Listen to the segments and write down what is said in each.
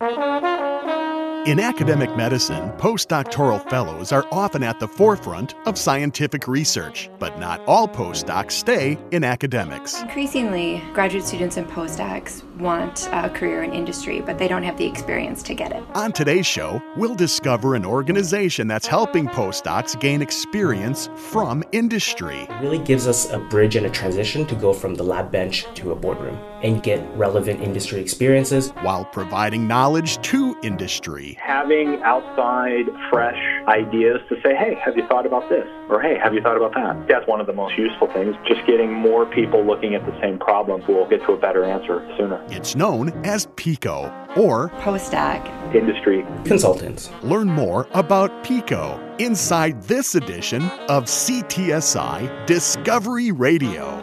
In academic medicine, postdoctoral fellows are often at the forefront of scientific research, but not all postdocs stay in academics. Increasingly, graduate students and postdocs want a career in industry, but they don't have the experience to get it. On today's show, we'll discover an organization that's helping postdocs gain experience from industry. It really gives us a bridge and a transition to go from the lab bench to a boardroom and get relevant industry experiences while providing knowledge to industry having outside, fresh ideas to say, hey, have you thought about this? Or hey, have you thought about that? That's one of the most useful things. Just getting more people looking at the same problems will get to a better answer sooner. It's known as PICO or postdoc industry consultants. Learn more about PICO inside this edition of CTSI Discovery Radio.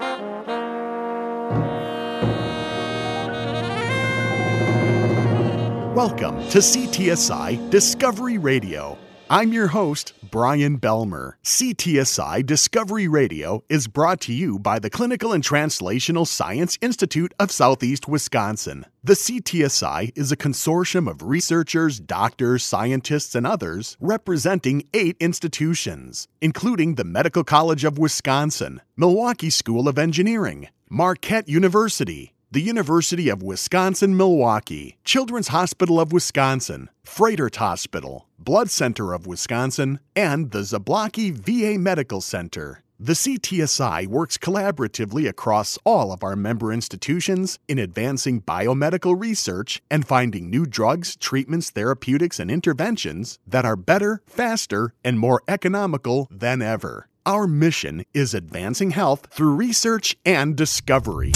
Welcome to CTSI Discovery Radio. I'm your host, Brian Belmer. CTSI Discovery Radio is brought to you by the Clinical and Translational Science Institute of Southeast Wisconsin. The CTSI is a consortium of researchers, doctors, scientists, and others representing eight institutions, including the Medical College of Wisconsin, Milwaukee School of Engineering, Marquette University, the University of Wisconsin Milwaukee, Children's Hospital of Wisconsin, Froedtert Hospital, Blood Center of Wisconsin, and the Zablocki VA Medical Center. The CTSI works collaboratively across all of our member institutions in advancing biomedical research and finding new drugs, treatments, therapeutics, and interventions that are better, faster, and more economical than ever. Our mission is advancing health through research and discovery.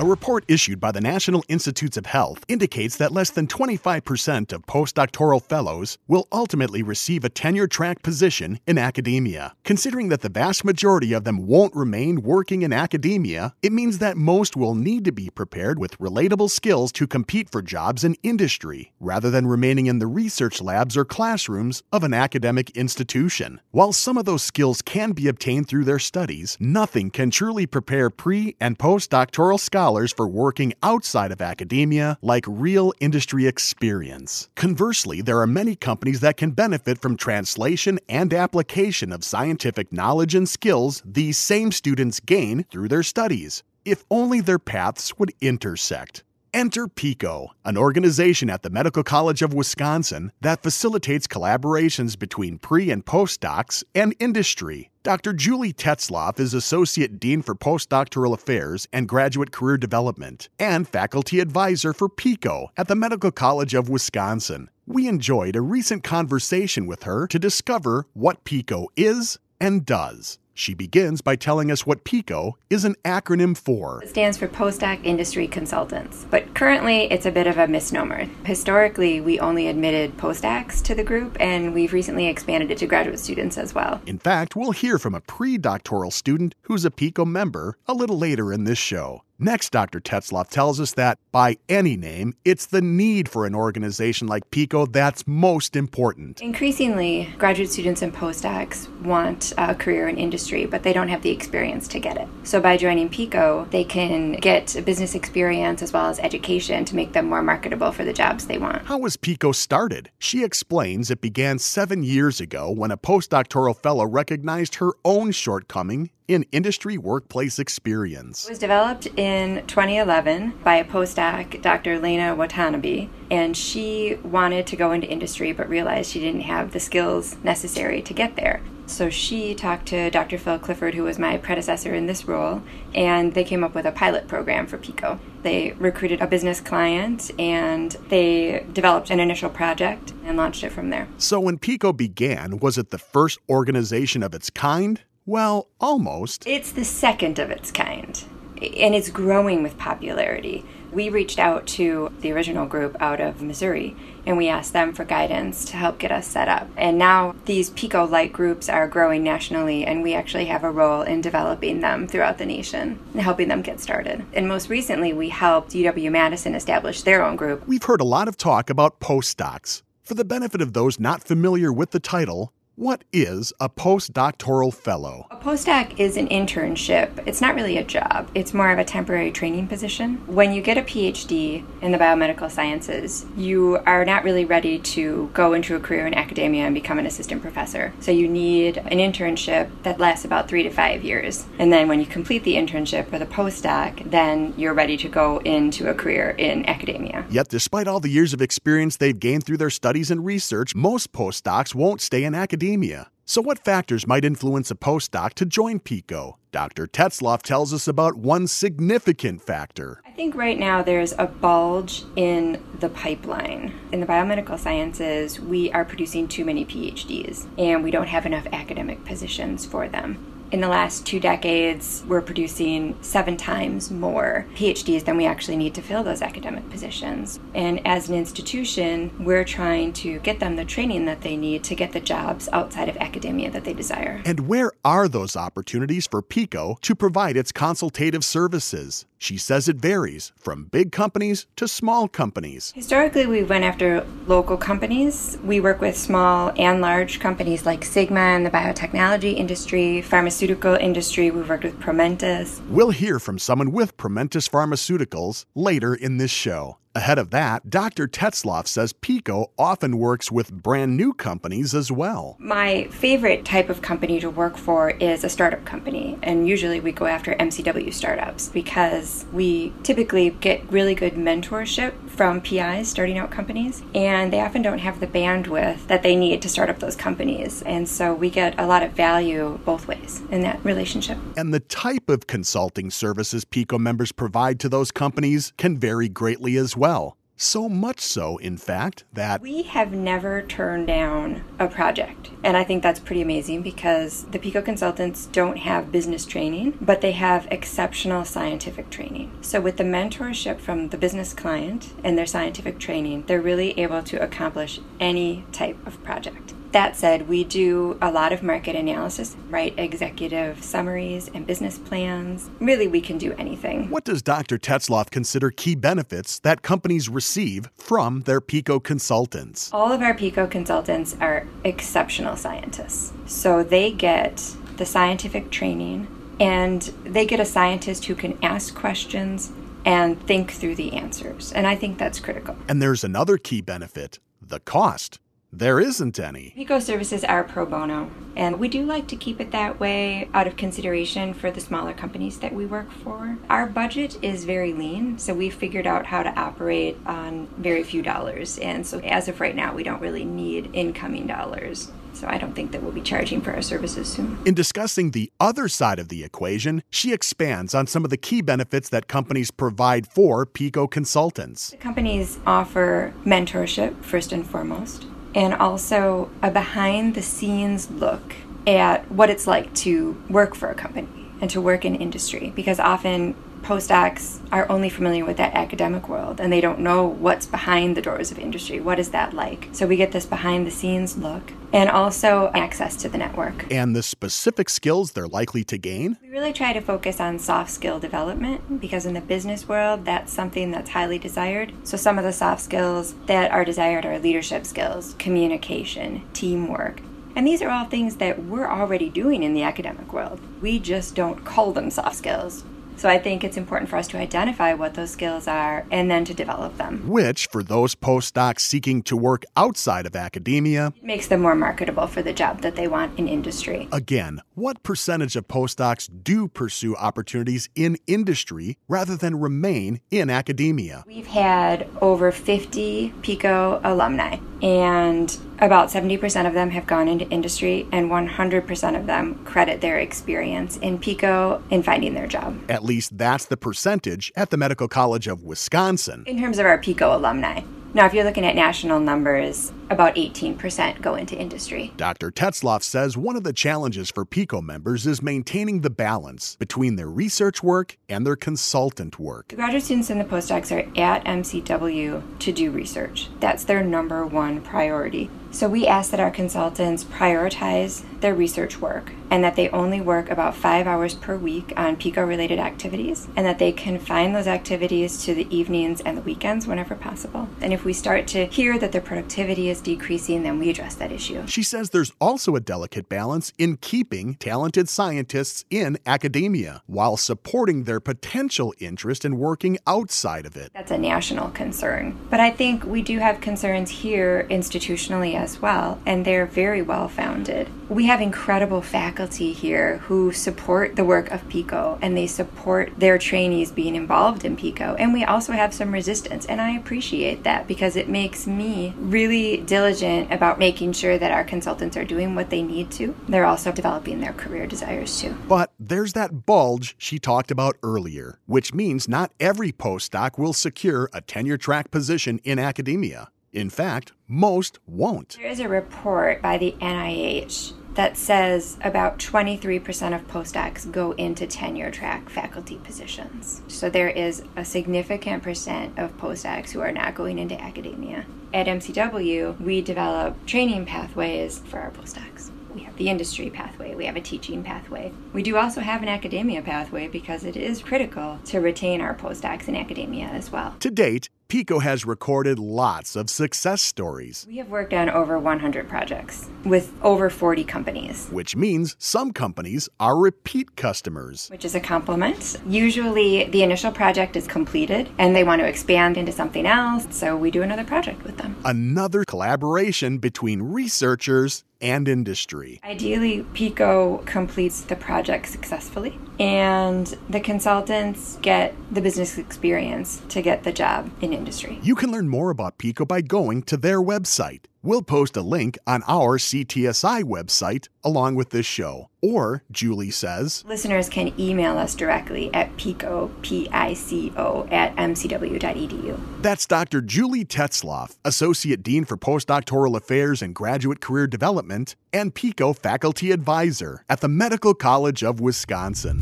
A report issued by the National Institutes of Health indicates that less than 25% of postdoctoral fellows will ultimately receive a tenure track position in academia. Considering that the vast majority of them won't remain working in academia, it means that most will need to be prepared with relatable skills to compete for jobs in industry, rather than remaining in the research labs or classrooms of an academic institution. While some of those skills can be obtained through their studies, nothing can truly prepare pre and postdoctoral scholars for working outside of academia like real industry experience. Conversely, there are many companies that can benefit from translation and application of scientific knowledge and skills these same students gain through their studies, if only their paths would intersect. Enter PICO, an organization at the Medical College of Wisconsin that facilitates collaborations between pre and postdocs and industry. Dr. Julie Tetzloff is Associate Dean for Postdoctoral Affairs and Graduate Career Development and Faculty Advisor for PICO at the Medical College of Wisconsin. We enjoyed a recent conversation with her to discover what PICO is and does. She begins by telling us what PICO is an acronym for. It stands for Postdoc Industry Consultants, but currently it's a bit of a misnomer. Historically, we only admitted postdocs to the group, and we've recently expanded it to graduate students as well. In fact, we'll hear from a pre doctoral student who's a PICO member a little later in this show. Next, Dr. Tetzloff tells us that, by any name, it's the need for an organization like PICO that's most important. Increasingly, graduate students and postdocs want a career in industry, but they don't have the experience to get it. So, by joining PICO, they can get business experience as well as education to make them more marketable for the jobs they want. How was PICO started? She explains it began seven years ago when a postdoctoral fellow recognized her own shortcoming in industry workplace experience. It was developed in 2011 by a postdoc, Dr. Lena Watanabe, and she wanted to go into industry but realized she didn't have the skills necessary to get there. So she talked to Dr. Phil Clifford, who was my predecessor in this role, and they came up with a pilot program for PICO. They recruited a business client and they developed an initial project and launched it from there. So when PICO began, was it the first organization of its kind? Well, almost. It's the second of its kind, and it's growing with popularity. We reached out to the original group out of Missouri and we asked them for guidance to help get us set up. And now these PICO Light groups are growing nationally, and we actually have a role in developing them throughout the nation and helping them get started. And most recently, we helped UW Madison establish their own group. We've heard a lot of talk about postdocs. For the benefit of those not familiar with the title, What is a postdoctoral fellow? A postdoc is an internship. It's not really a job, it's more of a temporary training position. When you get a PhD in the biomedical sciences, you are not really ready to go into a career in academia and become an assistant professor. So you need an internship that lasts about three to five years. And then when you complete the internship or the postdoc, then you're ready to go into a career in academia. Yet, despite all the years of experience they've gained through their studies and research, most postdocs won't stay in academia academia. So, what factors might influence a postdoc to join PICO? Dr. Tetzloff tells us about one significant factor. I think right now there's a bulge in the pipeline. In the biomedical sciences, we are producing too many PhDs, and we don't have enough academic positions for them in the last two decades, we're producing seven times more PhDs than we actually need to fill those academic positions. And as an institution, we're trying to get them the training that they need to get the jobs outside of academia that they desire. And where are those opportunities for PICO to provide its consultative services? She says it varies from big companies to small companies. Historically, we went after local companies. We work with small and large companies like Sigma in the biotechnology industry, pharmaceutical industry. We've worked with Promentis. We'll hear from someone with Promentis Pharmaceuticals later in this show. Ahead of that, Dr. Tetzloff says PICO often works with brand new companies as well. My favorite type of company to work for is a startup company, and usually we go after MCW startups because we typically get really good mentorship from PIs starting out companies, and they often don't have the bandwidth that they need to start up those companies. And so we get a lot of value both ways in that relationship. And the type of consulting services PICO members provide to those companies can vary greatly as well well. So much so, in fact, that we have never turned down a project. And I think that's pretty amazing because the PICO consultants don't have business training, but they have exceptional scientific training. So, with the mentorship from the business client and their scientific training, they're really able to accomplish any type of project. That said, we do a lot of market analysis, write executive summaries and business plans. Really, we can do anything. What does Dr. Tetzloff consider key benefits that companies receive from their PICO consultants? All of our PICO consultants are exceptional scientists. So they get the scientific training and they get a scientist who can ask questions and think through the answers. And I think that's critical. And there's another key benefit the cost. There isn't any. PICO services are pro bono, and we do like to keep it that way out of consideration for the smaller companies that we work for. Our budget is very lean, so we figured out how to operate on very few dollars, and so as of right now, we don't really need incoming dollars. So I don't think that we'll be charging for our services soon. In discussing the other side of the equation, she expands on some of the key benefits that companies provide for PICO consultants. The companies offer mentorship, first and foremost and also a behind the scenes look at what it's like to work for a company and to work in industry because often postdocs are only familiar with that academic world and they don't know what's behind the doors of industry. What is that like? So we get this behind the scenes look and also access to the network. And the specific skills they're likely to gain? We really try to focus on soft skill development because in the business world, that's something that's highly desired. So some of the soft skills that are desired are leadership skills, communication, teamwork. And these are all things that we're already doing in the academic world. We just don't call them soft skills. So I think it's important for us to identify what those skills are and then to develop them. Which, for those postdocs seeking to work outside of academia, makes them more marketable for the job that they want in industry. Again, what percentage of postdocs do pursue opportunities in industry rather than remain in academia? We've had over 50 PICO alumni, and about 70% of them have gone into industry, and 100% of them credit their experience in PICO in finding their job. At least that's the percentage at the Medical College of Wisconsin. In terms of our PICO alumni. Now, if you're looking at national numbers, about 18% go into industry. Dr. Tetzloff says one of the challenges for PICO members is maintaining the balance between their research work and their consultant work. The graduate students and the postdocs are at MCW to do research. That's their number one priority. So we ask that our consultants prioritize their research work and that they only work about five hours per week on PICO related activities and that they confine those activities to the evenings and the weekends whenever possible. And if we start to hear that their productivity is decreasing, then we address that issue. She says there's also a delicate balance in keeping talented scientists in academia while supporting their potential interest in working outside of it. That's a national concern. But I think we do have concerns here institutionally as well, and they're very well founded. We have incredible faculty here who support the work of PICO and they support their trainees being involved in PICO. And we also have some resistance, and I appreciate that because it makes me really diligent about making sure that our consultants are doing what they need to. They're also developing their career desires too. But there's that bulge she talked about earlier, which means not every postdoc will secure a tenure track position in academia. In fact, most won't. There is a report by the NIH that says about 23% of postdocs go into tenure track faculty positions. So there is a significant percent of postdocs who are not going into academia. At MCW, we develop training pathways for our postdocs. We have the industry pathway, we have a teaching pathway. We do also have an academia pathway because it is critical to retain our postdocs in academia as well. To date, PICO has recorded lots of success stories. We have worked on over 100 projects with over 40 companies. Which means some companies are repeat customers. Which is a compliment. Usually the initial project is completed and they want to expand into something else, so we do another project with them. Another collaboration between researchers and industry. Ideally, PICO completes the project successfully, and the consultants get the business experience to get the job in industry. You can learn more about PICO by going to their website. We'll post a link on our CTSI website along with this show. Or, Julie says, listeners can email us directly at pico, P-I-C-O, at mcw.edu. That's Dr. Julie Tetzloff, Associate Dean for Postdoctoral Affairs and Graduate Career Development, and PICO Faculty Advisor at the Medical College of Wisconsin.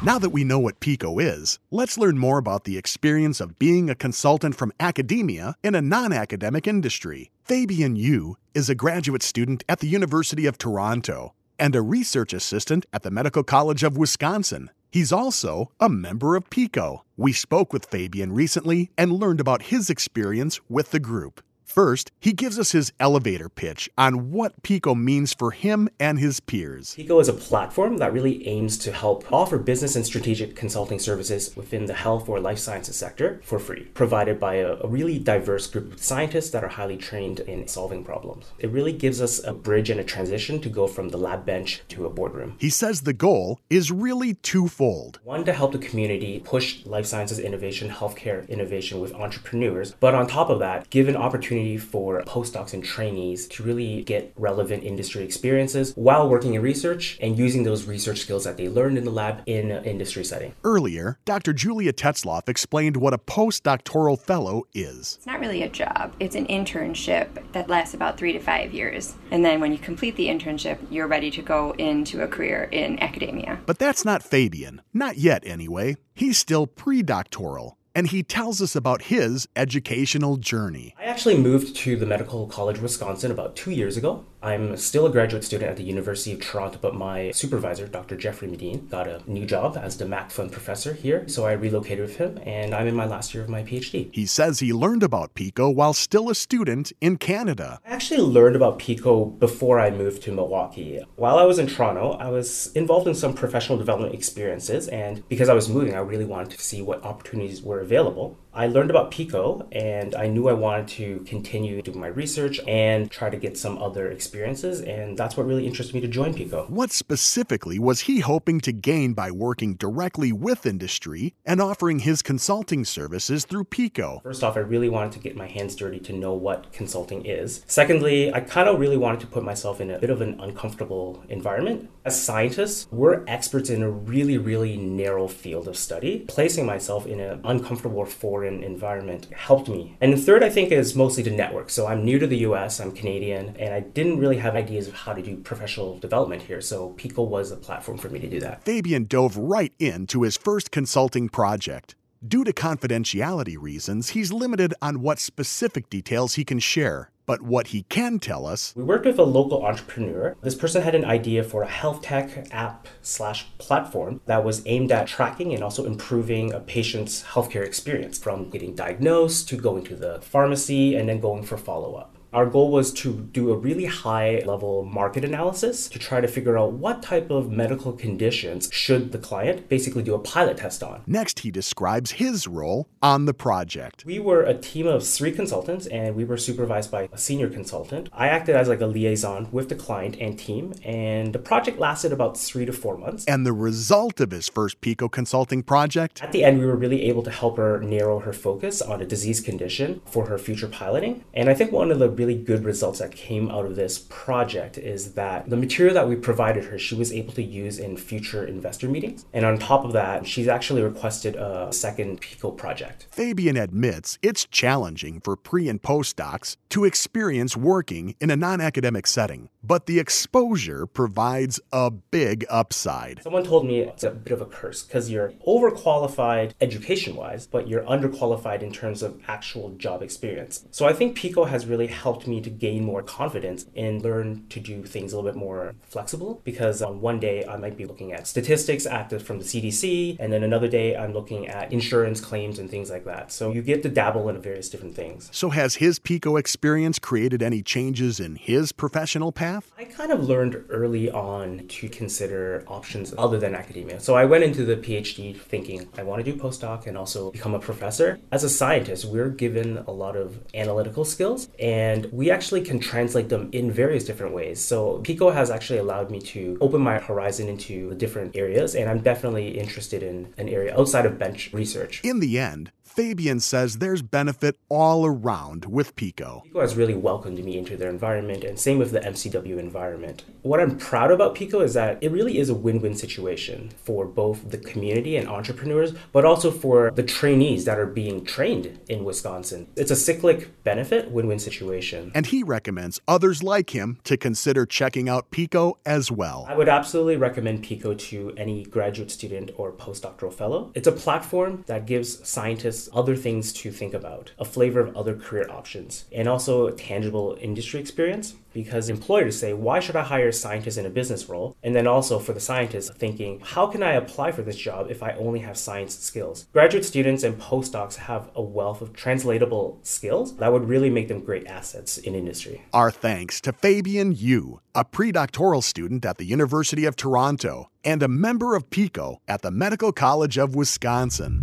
Now that we know what PICO is, let's learn more about the experience of being a consultant from academia in a non academic industry. Fabian Yu is a graduate student at the University of Toronto and a research assistant at the Medical College of Wisconsin. He's also a member of PICO. We spoke with Fabian recently and learned about his experience with the group. First, he gives us his elevator pitch on what PICO means for him and his peers. PICO is a platform that really aims to help offer business and strategic consulting services within the health or life sciences sector for free, provided by a, a really diverse group of scientists that are highly trained in solving problems. It really gives us a bridge and a transition to go from the lab bench to a boardroom. He says the goal is really twofold. One, to help the community push life sciences innovation, healthcare innovation with entrepreneurs, but on top of that, give an opportunity for postdocs and trainees to really get relevant industry experiences while working in research and using those research skills that they learned in the lab in an industry setting. Earlier, Dr. Julia Tetzloff explained what a postdoctoral fellow is. It's not really a job, it's an internship that lasts about three to five years. And then when you complete the internship, you're ready to go into a career in academia. But that's not Fabian. Not yet, anyway. He's still pre doctoral and he tells us about his educational journey. I actually moved to the Medical College of Wisconsin about two years ago. I'm still a graduate student at the University of Toronto, but my supervisor, Dr. Jeffrey Medin, got a new job as the MACC Fund professor here, so I relocated with him, and I'm in my last year of my PhD. He says he learned about PICO while still a student in Canada. I actually learned about PICO before I moved to Milwaukee. While I was in Toronto, I was involved in some professional development experiences, and because I was moving, I really wanted to see what opportunities were available. I learned about PICO and I knew I wanted to continue doing my research and try to get some other experiences, and that's what really interested me to join PICO. What specifically was he hoping to gain by working directly with industry and offering his consulting services through PICO? First off, I really wanted to get my hands dirty to know what consulting is. Secondly, I kind of really wanted to put myself in a bit of an uncomfortable environment. As scientists, we're experts in a really, really narrow field of study. Placing myself in an uncomfortable foreign environment helped me. And third, I think, is mostly to network. So I'm new to the US, I'm Canadian, and I didn't really have ideas of how to do professional development here. So PICO was a platform for me to do that. Fabian dove right into his first consulting project. Due to confidentiality reasons, he's limited on what specific details he can share. But what he can tell us. We worked with a local entrepreneur. This person had an idea for a health tech app slash platform that was aimed at tracking and also improving a patient's healthcare experience from getting diagnosed to going to the pharmacy and then going for follow up. Our goal was to do a really high level market analysis to try to figure out what type of medical conditions should the client basically do a pilot test on. Next, he describes his role on the project. We were a team of three consultants and we were supervised by a senior consultant. I acted as like a liaison with the client and team, and the project lasted about three to four months. And the result of his first PICO consulting project? At the end, we were really able to help her narrow her focus on a disease condition for her future piloting. And I think one of the really good results that came out of this project is that the material that we provided her, she was able to use in future investor meetings. And on top of that, she's actually requested a second PICO project. Fabian admits it's challenging for pre and postdocs to experience working in a non academic setting, but the exposure provides a big upside. Someone told me it's a bit of a curse because you're overqualified education wise, but you're underqualified in terms of actual job experience. So I think PICO has really helped me to gain more confidence and learn to do things a little bit more flexible because on one day I might be looking at statistics active from the CDC, and then another day I'm looking at insurance claims and things like that. So you get to dabble in various different things. So, has his PICO experience created any changes in his professional path? I kind of learned early on to consider options other than academia. So, I went into the PhD thinking I want to do postdoc and also become a professor. As a scientist, we're given a lot of analytical skills and we actually can translate them in various different ways. So, PICO has actually allowed me to open my horizon into different areas, and I'm definitely interested in an area outside of bench research. In the end, Fabian says there's benefit all around with PICO. PICO has really welcomed me into their environment, and same with the MCW environment. What I'm proud about PICO is that it really is a win win situation for both the community and entrepreneurs, but also for the trainees that are being trained in Wisconsin. It's a cyclic benefit, win win situation. And he recommends others like him to consider checking out PICO as well. I would absolutely recommend PICO to any graduate student or postdoctoral fellow. It's a platform that gives scientists other things to think about, a flavor of other career options, and also tangible industry experience because employers say, why should I hire a scientist in a business role? And then also for the scientists thinking, how can I apply for this job if I only have science skills? Graduate students and postdocs have a wealth of translatable skills that would really make them great assets in industry. Our thanks to Fabian Yu, a pre-doctoral student at the University of Toronto and a member of PICO at the Medical College of Wisconsin.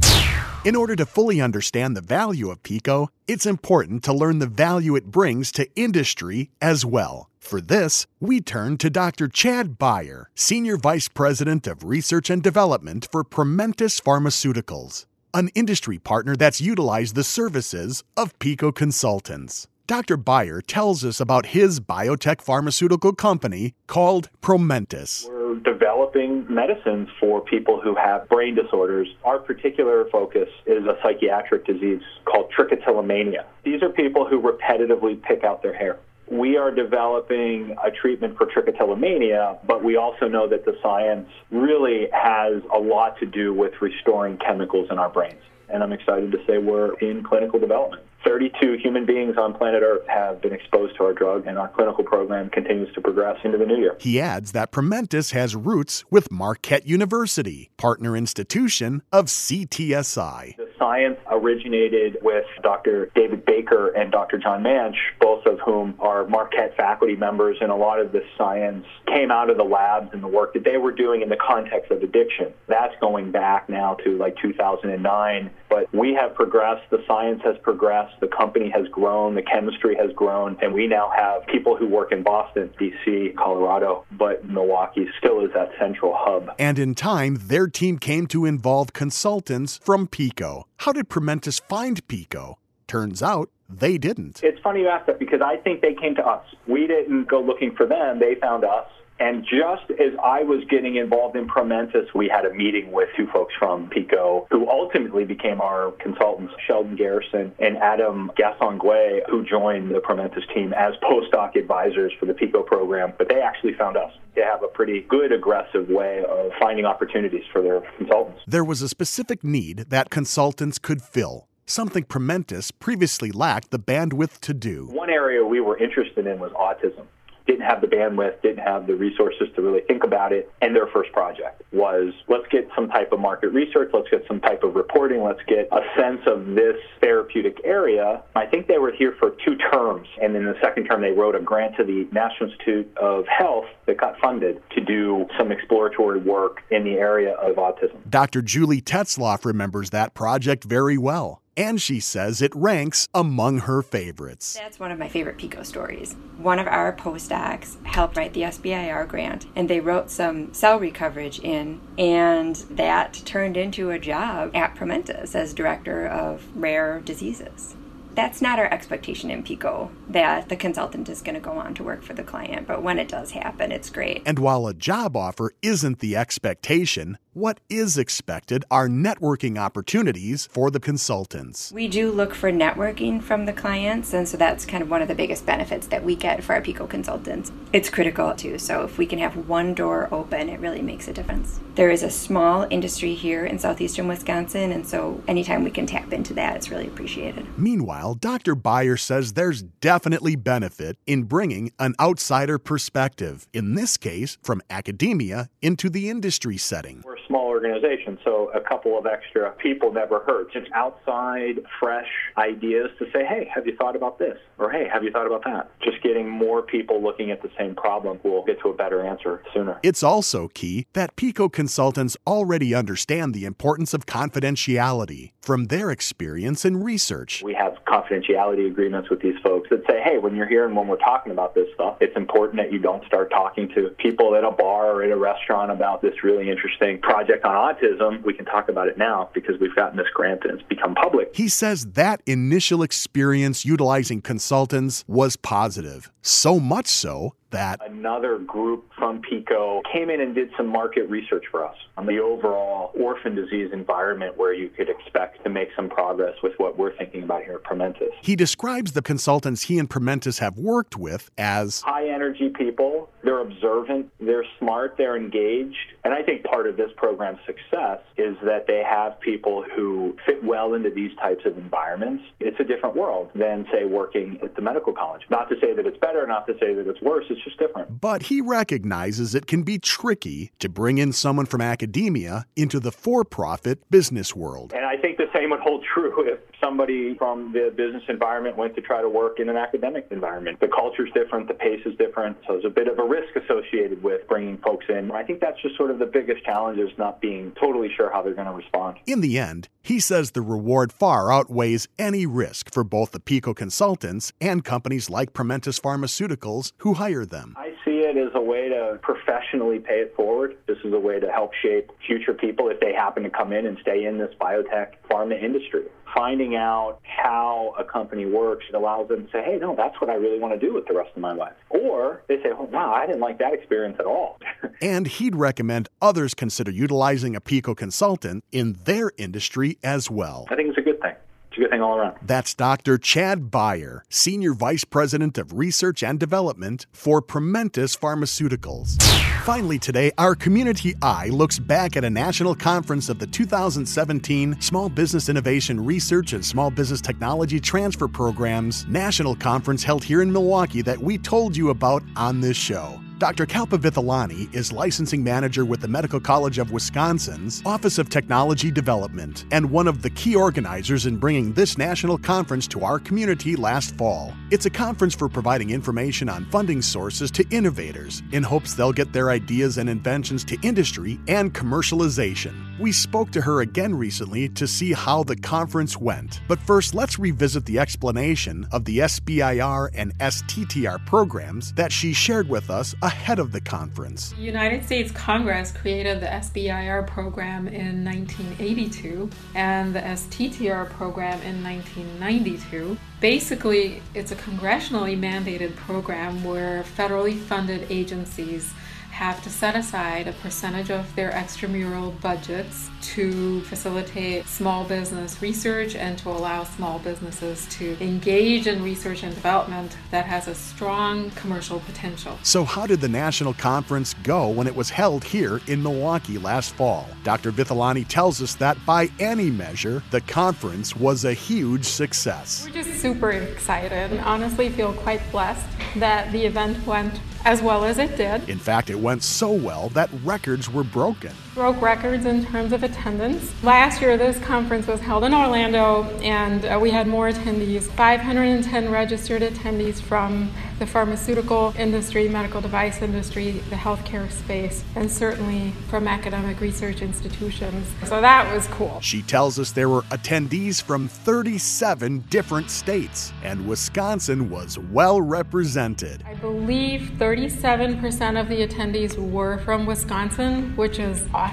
In order to fully understand the value of PICO, it's important to learn the value it brings to industry as well. For this, we turn to Dr. Chad Beyer, Senior Vice President of Research and Development for Promentis Pharmaceuticals, an industry partner that's utilized the services of PICO Consultants. Dr. Beyer tells us about his biotech pharmaceutical company called Promentis developing medicines for people who have brain disorders. Our particular focus is a psychiatric disease called trichotillomania. These are people who repetitively pick out their hair. We are developing a treatment for trichotillomania, but we also know that the science really has a lot to do with restoring chemicals in our brains. And I'm excited to say we're in clinical development. 32 human beings on planet Earth have been exposed to our drug, and our clinical program continues to progress into the new year. He adds that Promentis has roots with Marquette University, partner institution of CTSI. Science originated with Dr. David Baker and Dr. John Mantsch, both of whom are Marquette faculty members, and a lot of the science came out of the labs and the work that they were doing in the context of addiction. That's going back now to like 2009, but we have progressed, the science has progressed the company has grown, the chemistry has grown, and we now have people who work in Boston, D.C., Colorado, but Milwaukee still is that central hub. And in time, their team came to involve consultants from PICO. How did Promentis find PICO? Turns out they didn't. It's funny you ask that because I think they came to us. We didn't go looking for them, they found us. And just as I was getting involved in Promentis, we had a meeting with two folks from PICO who ultimately became our consultants, Sheldon Garrison and Adam Gasongue, who joined the Promentis team as postdoc advisors for the PICO program. But they actually found us. They have a pretty good, aggressive way of finding opportunities for their consultants. There was a specific need that consultants could fill something Promentis previously lacked the bandwidth to do. One area we were interested in was autism didn't have the bandwidth, didn't have the resources to really think about it. And their first project was let's get some type of market research, let's get some type of reporting, let's get a sense of this therapeutic area. I think they were here for two terms. And in the second term, they wrote a grant to the National Institute of Health that got funded to do some exploratory work in the area of autism. Dr. Julie Tetzloff remembers that project very well and she says it ranks among her favorites. That's one of my favorite PICO stories. One of our postdocs helped write the SBIR grant, and they wrote some cell coverage in, and that turned into a job at Promentis as director of rare diseases that's not our expectation in PICO that the consultant is going to go on to work for the client. But when it does happen, it's great. And while a job offer isn't the expectation, what is expected are networking opportunities for the consultants. We do look for networking from the clients, and so that's kind of one of the biggest benefits that we get for our PICO consultants. It's critical too, so if we can have one door open, it really makes a difference. There is a small industry here in southeastern Wisconsin, and so anytime we can tap into that, it's really appreciated. Meanwhile, Dr. Beyer says there's definitely benefit in bringing an outsider perspective, in this case, from academia into the industry setting. We're a small organization, so a couple of extra people never hurts. It's outside, fresh ideas to say, hey, have you thought about this? Or hey, have you thought about that? Just getting more people looking at the same problem will get to a better answer sooner. It's also key that PICO consultants already understand the importance of confidentiality from their experience and research. We have confidentiality agreements with these folks that say, hey, when you're here and when we're talking about this stuff, it's important that you don't start talking to people at a bar or at a restaurant about this really interesting project on autism. We can talk about it now because we've gotten this grant and it's become public. He says that initial experience utilizing consultants was positive, so much so that another group from PICO came in and did some market research for us on the overall orphan disease environment where you could expect to make some progress with what we're thinking about here at Promentis. He describes the consultants he and Promentis have worked with as high energy people. They're observant, they're smart, they're engaged. And I think part of this program's success is that they have people who fit well into these types of environments. It's a different world than, say, working at the medical college. Not to say that it's better, not to say that it's worse, it's just different. But he recognizes it can be tricky to bring in someone from academia into the for profit business world. And I think the same would hold true if somebody from the business environment went to try to work in an academic environment. The culture's different, the pace is different, so there's a bit of a risk associated with bringing folks in. I think that's just sort of the biggest challenge is not being totally sure how they're going to respond. In the end, he says the reward far outweighs any risk for both the PICO consultants and companies like Promentis Pharmaceuticals who hire them. I see it as a way to professionally pay it forward. This is a way to help shape future people if they happen to come in and stay in this biotech pharma industry finding out how a company works it allows them to say, hey, no, that's what I really want to do with the rest of my life. Or they say, oh, wow, I didn't like that experience at all. and he'd recommend others consider utilizing a PICO consultant in their industry as well. I think it's a good thing it's a good thing all around. That's Dr. Chad Beyer, Senior Vice President of Research and Development for Promentis Pharmaceuticals. Finally, today, our Community Eye looks back at a national conference of the 2017 Small Business Innovation Research and Small Business Technology Transfer Programs National Conference held here in Milwaukee that we told you about on this show. Dr. Kalpa Vithalani is licensing manager with the Medical College of Wisconsin's Office of Technology Development and one of the key organizers in bringing this national conference to our community last fall. It's a conference for providing information on funding sources to innovators in hopes they'll get their ideas and inventions to industry and commercialization. We spoke to her again recently to see how the conference went. But first, let's revisit the explanation of the SBIR and STTR programs that she shared with us ahead of the conference. The United States Congress created the SBIR program in 1982 and the STTR program in 1992. Basically, it's a congressionally mandated program where federally funded agencies have to set aside a percentage of their extramural budgets to facilitate small business research and to allow small businesses to engage in research and development that has a strong commercial potential. So, how did the national conference go when it was held here in Milwaukee last fall? Dr. Vithalani tells us that by any measure, the conference was a huge success. We're just super excited and honestly feel quite blessed that the event went as well as it did. In fact, it went so well that records were broken. Broke records in terms of attendance. Last year, this conference was held in Orlando, and uh, we had more attendees 510 registered attendees from the pharmaceutical industry, medical device industry, the healthcare space, and certainly from academic research institutions. So that was cool. She tells us there were attendees from 37 different states, and Wisconsin was well represented. I believe 37% of the attendees were from Wisconsin, which is awesome.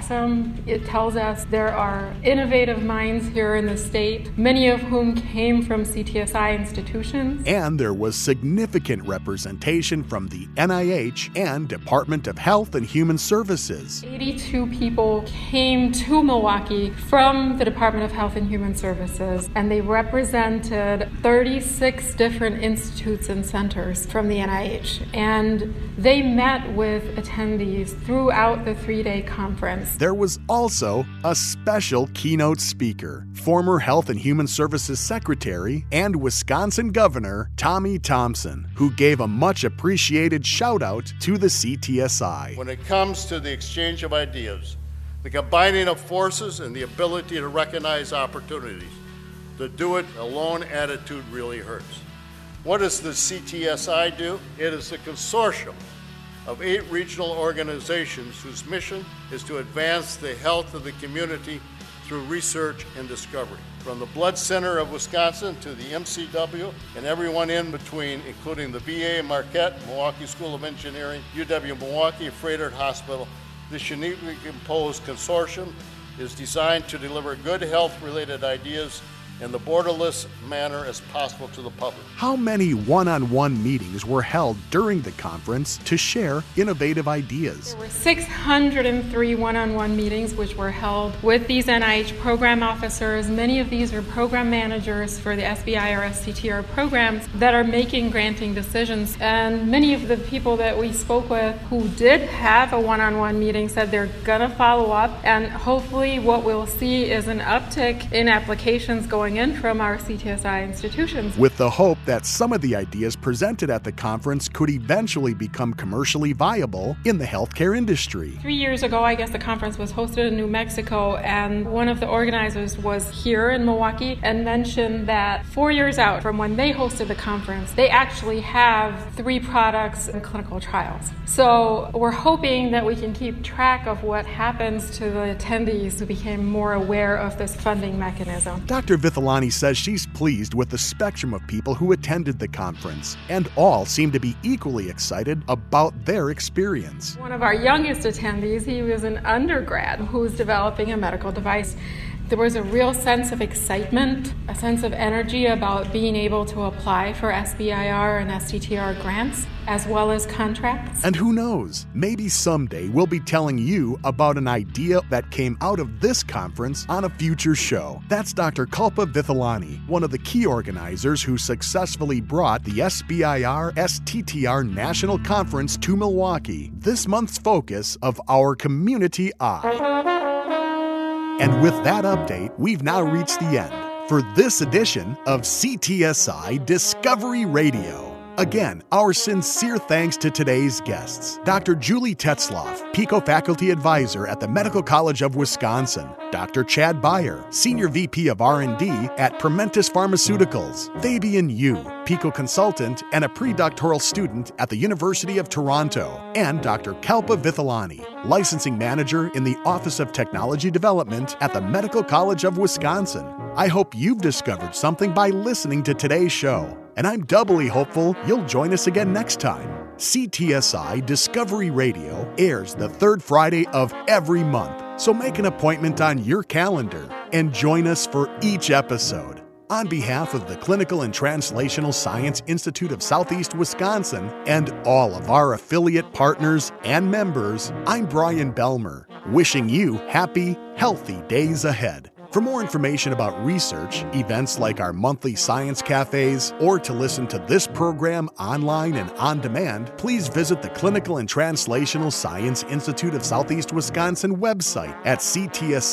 It tells us there are innovative minds here in the state, many of whom came from CTSI institutions. And there was significant representation from the NIH and Department of Health and Human Services. 82 people came to Milwaukee from the Department of Health and Human Services, and they represented 36 different institutes and centers from the NIH. And they met with attendees throughout the three day conference. There was also a special keynote speaker, former Health and Human Services Secretary and Wisconsin Governor Tommy Thompson, who gave a much appreciated shout out to the CTSI. When it comes to the exchange of ideas, the combining of forces, and the ability to recognize opportunities, the do it alone attitude really hurts. What does the CTSI do? It is a consortium of eight regional organizations whose mission is to advance the health of the community through research and discovery. From the Blood Center of Wisconsin to the MCW and everyone in between, including the VA Marquette, Milwaukee School of Engineering, UW Milwaukee, Froedtert Hospital, this uniquely composed consortium is designed to deliver good health related ideas in the borderless manner as possible to the public. How many one on one meetings were held during the conference to share innovative ideas? There were 603 one on one meetings which were held with these NIH program officers. Many of these are program managers for the SBIR STTR programs that are making granting decisions. And many of the people that we spoke with who did have a one on one meeting said they're going to follow up. And hopefully, what we'll see is an uptick in applications going in from our CTSI institutions. With the hope that some of the ideas presented at the conference could eventually become commercially viable in the healthcare industry. Three years ago, I guess the conference was hosted in New Mexico, and one of the organizers was here in Milwaukee and mentioned that four years out from when they hosted the conference, they actually have three products in clinical trials. So we're hoping that we can keep track of what happens to the attendees who became more aware of this funding mechanism. Dr. Vithalani says she's pleased with the spectrum of people who attended the conference, and all seem to be equally excited about their experience. One of our youngest attendees, he was an undergrad who was developing a medical device there was a real sense of excitement, a sense of energy about being able to apply for SBIR and STTR grants, as well as contracts. And who knows, maybe someday we'll be telling you about an idea that came out of this conference on a future show. That's Dr. Kalpa Vithalani, one of the key organizers who successfully brought the SBIR STTR National Conference to Milwaukee, this month's focus of our Community Eye. And with that update, we've now reached the end for this edition of CTSI Discovery Radio. Again, our sincere thanks to today's guests Dr. Julie Tetzloff, PICO faculty advisor at the Medical College of Wisconsin, Dr. Chad Beyer, senior VP of R&D at Promentis Pharmaceuticals, Fabian Yu, PICO consultant and a pre-doctoral student at the University of Toronto, and Dr. Kalpa Vithalani, licensing manager in the Office of Technology Development at the Medical College of Wisconsin. I hope you've discovered something by listening to today's show and I'm doubly hopeful you'll join us again next time. CTSI Discovery Radio airs the third Friday of every month, so make an appointment on your calendar and join us for each episode. On behalf of the Clinical and Translational Science Institute of Southeast Wisconsin and all of our affiliate partners and members, I'm Brian Belmer, wishing you happy, healthy days ahead. For more information about research, events like our monthly science cafes, or to listen to this program online and on demand, please visit the Clinical and Translational Science Institute of Southeast Wisconsin website at ctsi.mcw.edu.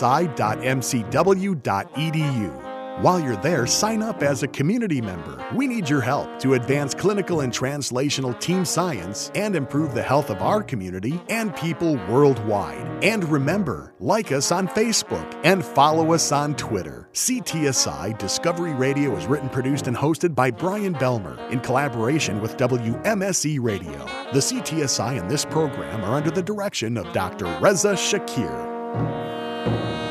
While you're there, sign up as a community member. We need your help to advance clinical and translational team science and improve the health of our community and people worldwide. And remember, like us on Facebook and follow us on Twitter. CTSI Discovery Radio is written, produced, and hosted by Brian Belmer in collaboration with WMSE Radio. The CTSI and this program are under the direction of Dr. Reza Shaker.